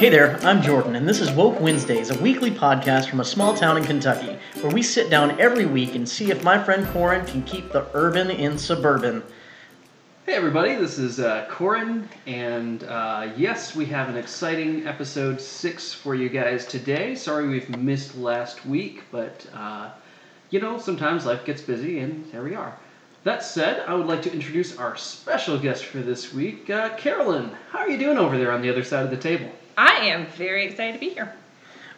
Hey there, I'm Jordan, and this is Woke Wednesdays, a weekly podcast from a small town in Kentucky, where we sit down every week and see if my friend Corin can keep the urban in suburban. Hey everybody, this is uh, Corin, and uh, yes, we have an exciting episode six for you guys today. Sorry we've missed last week, but uh, you know, sometimes life gets busy, and here we are. That said, I would like to introduce our special guest for this week, uh, Carolyn. How are you doing over there on the other side of the table? I am very excited to be here.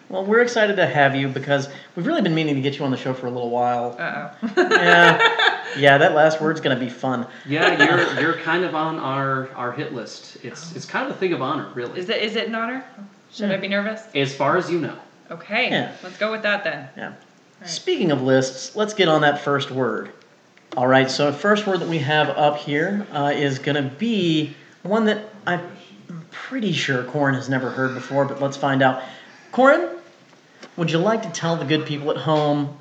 Well, we're excited to have you because we've really been meaning to get you on the show for a little while. Uh oh. Yeah, yeah, that last word's gonna be fun. Yeah, you're you're kind of on our, our hit list. It's it's kind of a thing of honor, really. is it is it an honor? Should I be nervous? As far as you know. Okay. Yeah. Let's go with that then. Yeah. Right. Speaking of lists, let's get on that first word. All right, so the first word that we have up here uh, is going to be one that I'm pretty sure Corin has never heard before, but let's find out. Corin, would you like to tell the good people at home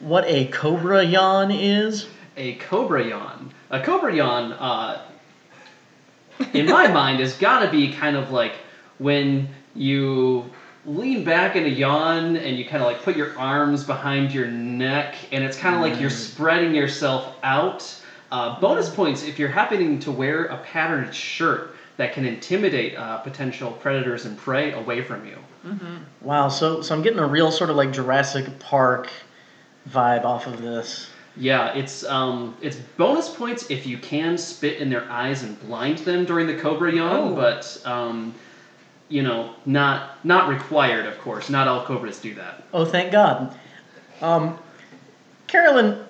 what a cobra yawn is? a cobra yawn. A cobra yawn, uh, in my mind, has got to be kind of like when you lean back in a yawn and you kind of like put your arms behind your neck, and it's kind of like you're spreading yourself out. Uh, bonus points if you're happening to wear a patterned shirt that can intimidate uh, potential predators and prey away from you. Wow, so so I'm getting a real sort of like Jurassic Park vibe off of this. Yeah, it's um, it's bonus points if you can spit in their eyes and blind them during the cobra yawn, Oh. but um, you know, not not required, of course. Not all cobras do that. Oh, thank God. Um, Carolyn,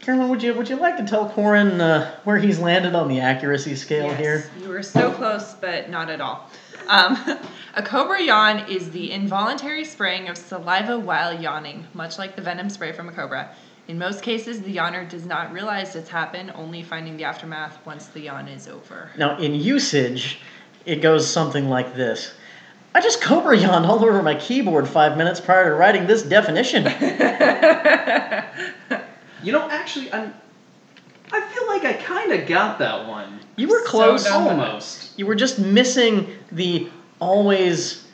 Carolyn, would you would you like to tell Corin uh, where he's landed on the accuracy scale yes. here? You were so close, but not at all. Um, a cobra yawn is the involuntary spraying of saliva while yawning, much like the venom spray from a cobra. In most cases, the yawner does not realize it's happened, only finding the aftermath once the yawn is over. Now, in usage, it goes something like this. I just cobra yawned all over my keyboard five minutes prior to writing this definition. You know, actually, I'm. I feel like I kind of got that one. You were close. dumb. Almost. you were just missing the always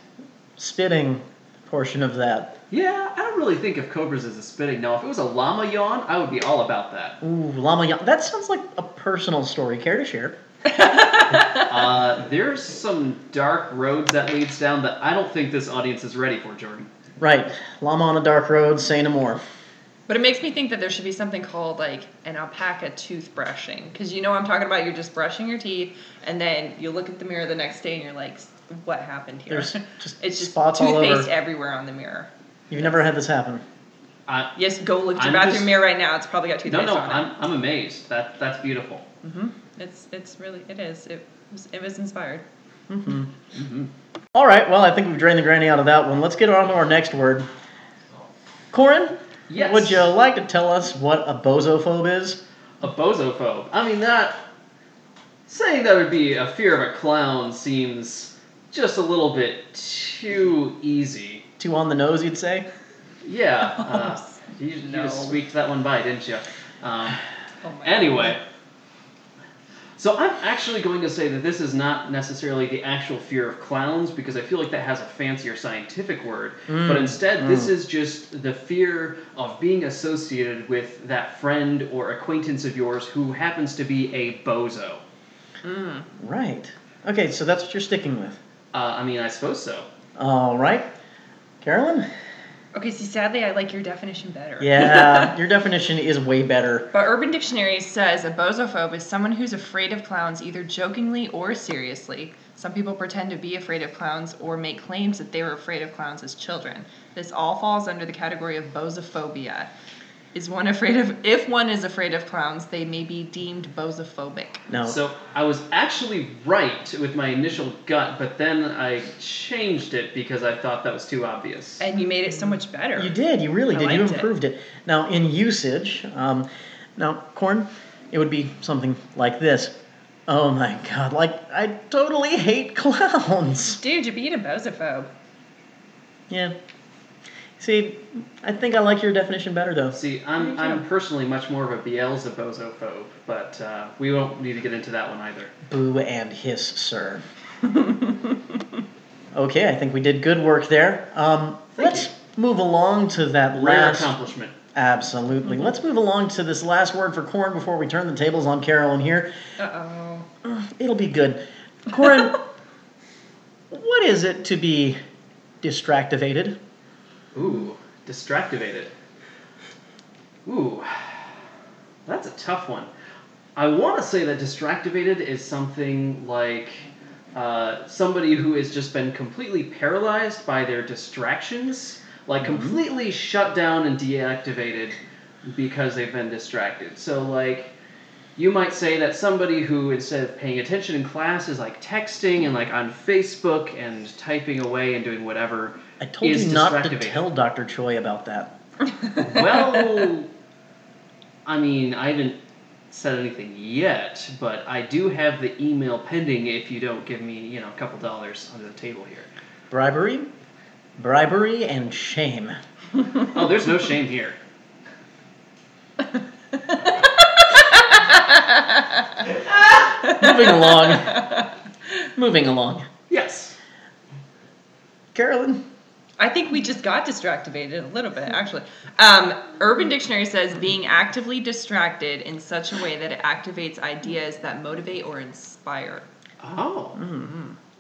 spitting portion of that. Yeah, I don't really think of cobras as a spitting. Now, if it was a llama yawn, I would be all about that. Ooh, llama yawn. That sounds like a personal story. Care to share? Uh, there's some dark roads that leads down that I don't think this audience is ready for, Jordan. Right. Llama on a dark road, say no more. But it makes me think that there should be something called like an alpaca toothbrushing. Because you know what I'm talking about? You're just brushing your teeth, and then you look at the mirror the next day and you're like, what happened here? There's just it's just spots all toothpaste over. everywhere on the mirror. You've never had this happen. I, Yes, go look at your I'm bathroom just- mirror right now. It's probably got no, toothpaste no, on I'm, I'm amazed. That that's beautiful. it. hmm It's it's really it is. It was, it was inspired. hmm hmm All right. Well, I think we've drained the granny out of that one. Let's get on to our next word. Corin, Yes. would you like to tell us what a bozophobe is? A bozophobe. I mean that. Saying that would be a fear of a clown seems just a little bit too easy. Too on the nose, you'd say. Yeah. Uh, you, you no. just squeaked that one by, didn't you? Um, Oh my Anyway, so I'm actually going to say that this is not necessarily the actual fear of clowns because I feel like that has a fancier scientific word. Mm, But instead, this mm. is just the fear of being associated with that friend or acquaintance of yours who happens to be a bozo. Mm. Right. Okay, so that's what you're sticking with. Uh, I mean, I suppose so. All right. Carolyn? Okay, see, sadly, I like your definition better. Yeah, your definition is way better. But Urban Dictionary says a bozophobe is someone who's afraid of clowns either jokingly or seriously. Some people pretend to be afraid of clowns or make claims that they were afraid of clowns as children. This all falls under the category of bozophobia. Is one afraid of if one is afraid of clowns, they may be deemed bozophobic. No. So I was actually right with my initial gut, but then I changed it because I thought that was too obvious. And you made it so much better. You did. You really I did. You liked it. improved it. Now, in usage, um, now, Corin, it would be something like this. Oh my god, like, I totally hate clowns. Dude, you beat being a bozophobe. Yeah. See, I think I like your definition better, though. See, I'm, I'm personally much more of a Beelzebuzophobe, but uh, we won't need to get into that one either. Boo and hiss, sir. Okay, I think we did good work there. Um, Thank let's move along to that Rare last. accomplishment. Absolutely. Let's move along to this last word for Corin before we turn the tables on Carolyn here. Uh oh. It'll be good. Corin, what is it to be distractivated? Ooh, distractivated. Ooh, that's a tough one. I want to say that distractivated is something like uh, somebody who has just been completely paralyzed by their distractions, like completely shut down and deactivated because they've been distracted. So, like, you might say that somebody who instead of paying attention in class is like texting and like on Facebook and typing away and doing whatever. I told you not to tell Dr. Choi about that. Well, I mean, I haven't said anything yet, but I do have the email pending if you don't give me, you know, a couple dollars under the table here. Bribery, bribery, and shame. Oh, there's no shame here. Moving along. Moving along. Yes. Carolyn? I think we just got distractivated a little bit, actually. Um, Urban Dictionary says being actively distracted in such a way that it activates ideas that motivate or inspire. Oh.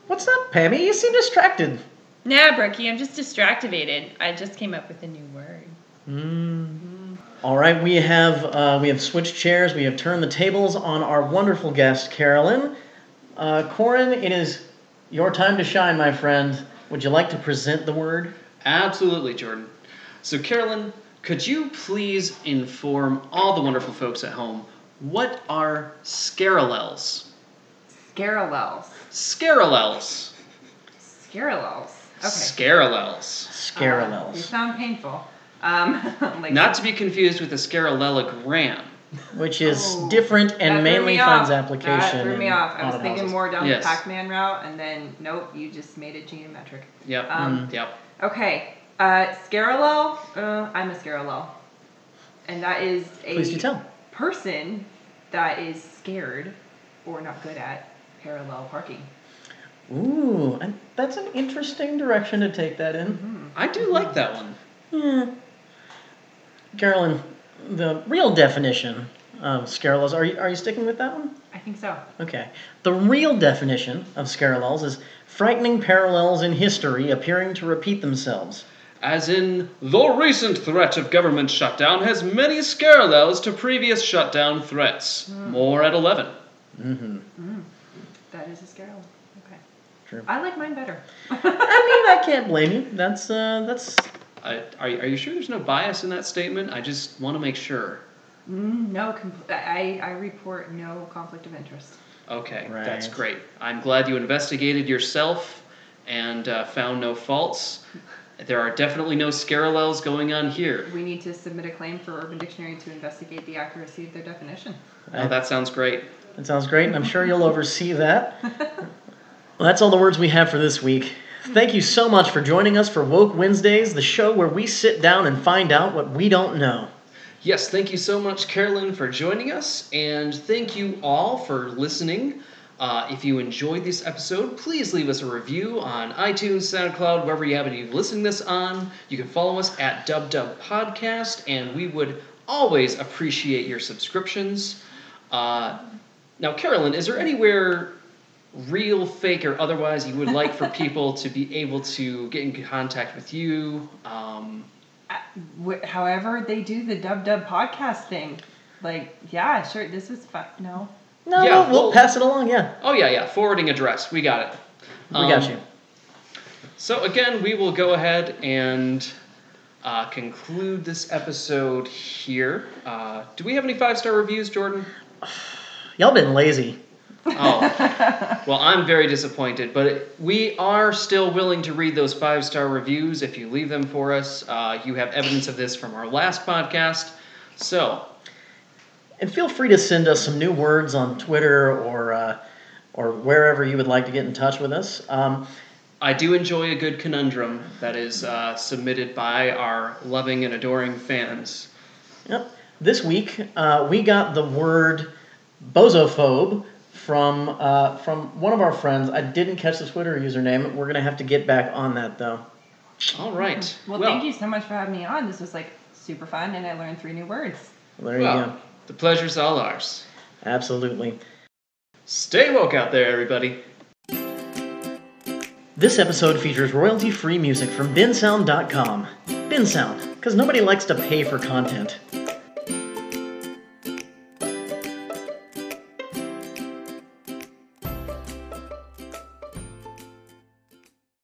What's up, Pammy? You seem distracted. Nah, Brookie, I'm just distractivated. I just came up with a new word. Mm. All right, we have uh, we have switched chairs. We have turned the tables on our wonderful guest, Carolyn. Uh, Corin, it is your time to shine, my friend. Would you like to present the word? Absolutely, Jordan. So, Carolyn, could you please inform all the wonderful folks at home what are scarolels? Scarolels. Scarolels. Scarolels. Okay. Scarolels. Uh, they Scarolels, sound painful. Um, like Not to be confused with a scarellogram. Which is Oh, different and mainly me finds off. application. That threw me off. I was thinking houses. more down Yes. the Pac-Man route, and then nope, you just made it geometric. Yep. Um, Yep. Okay. Uh, scarolel. Uh, I'm a scarolel, and that is a do tell. person that is scared or not good at parallel parking. Ooh, and that's an interesting direction to take that in. Hmm. I do like that one. Yeah. Carolyn, the real definition of scarolels, are you, are you sticking with that one? I think so. Okay. The real definition of scarolels is frightening parallels in history appearing to repeat themselves. As in, the recent threat of government shutdown has many scarolels to previous shutdown threats. More at 11. Mm-hmm. That is a scarolel. Okay. True. I like mine better. I mean, I can't blame you. That's uh, that's I, are, are you sure there's no bias in that statement? I just want to make sure. Mm, no, compl- I, I report no conflict of interest. Okay, that's great. I'm glad you investigated yourself and uh, found no faults. There are definitely no scarolels going on here. We need to submit a claim for Urban Dictionary to investigate the accuracy of their definition. Oh, that sounds great. that sounds great, and I'm sure you'll oversee that. Well, that's all the words we have for this week. Thank you so much for joining us for Woke Wednesdays, the show where we sit down and find out what we don't know. Yes, thank you so much, Carolyn, for joining us, and thank you all for listening. Uh, if you enjoyed this episode, please leave us a review on iTunes, SoundCloud, wherever you happen to be listening this on. You can follow us at Dub Dub Podcast, and we would always appreciate your subscriptions. Uh, now, Carolyn, is there anywhere real, fake, or otherwise you would like for people to be able to get in contact with you? Um, wh- however, they do the Dub Dub podcast thing. Like, yeah, sure, this is fun. No. No, Yeah, we'll, we'll well- pass it along, yeah. oh, yeah, yeah, forwarding address. We got it. We got Um, you. So again, we will go ahead and uh, conclude this episode here. Uh, do we have any five star reviews, Jordan? Y'all been lazy. Oh, well, I'm very disappointed, but we are still willing to read those five star reviews if you leave them for us. Uh, you have evidence of this from our last podcast. So, And feel free to send us some new words on Twitter or uh, or wherever you would like to get in touch with us. Um, I do enjoy a good conundrum that is uh, submitted by our loving and adoring fans. yep. This week uh, we got the word bozophobe from uh, from one of our friends. I didn't catch the Twitter username. We're gonna have to get back on that though. All right. Well, thank you so much for having me on. This was like super fun, and I learned three new words. There you Well, go. the pleasure's all ours. Absolutely. Stay woke out there, everybody. This episode features royalty-free music from bensound.com. Bensound, because nobody likes to pay for content.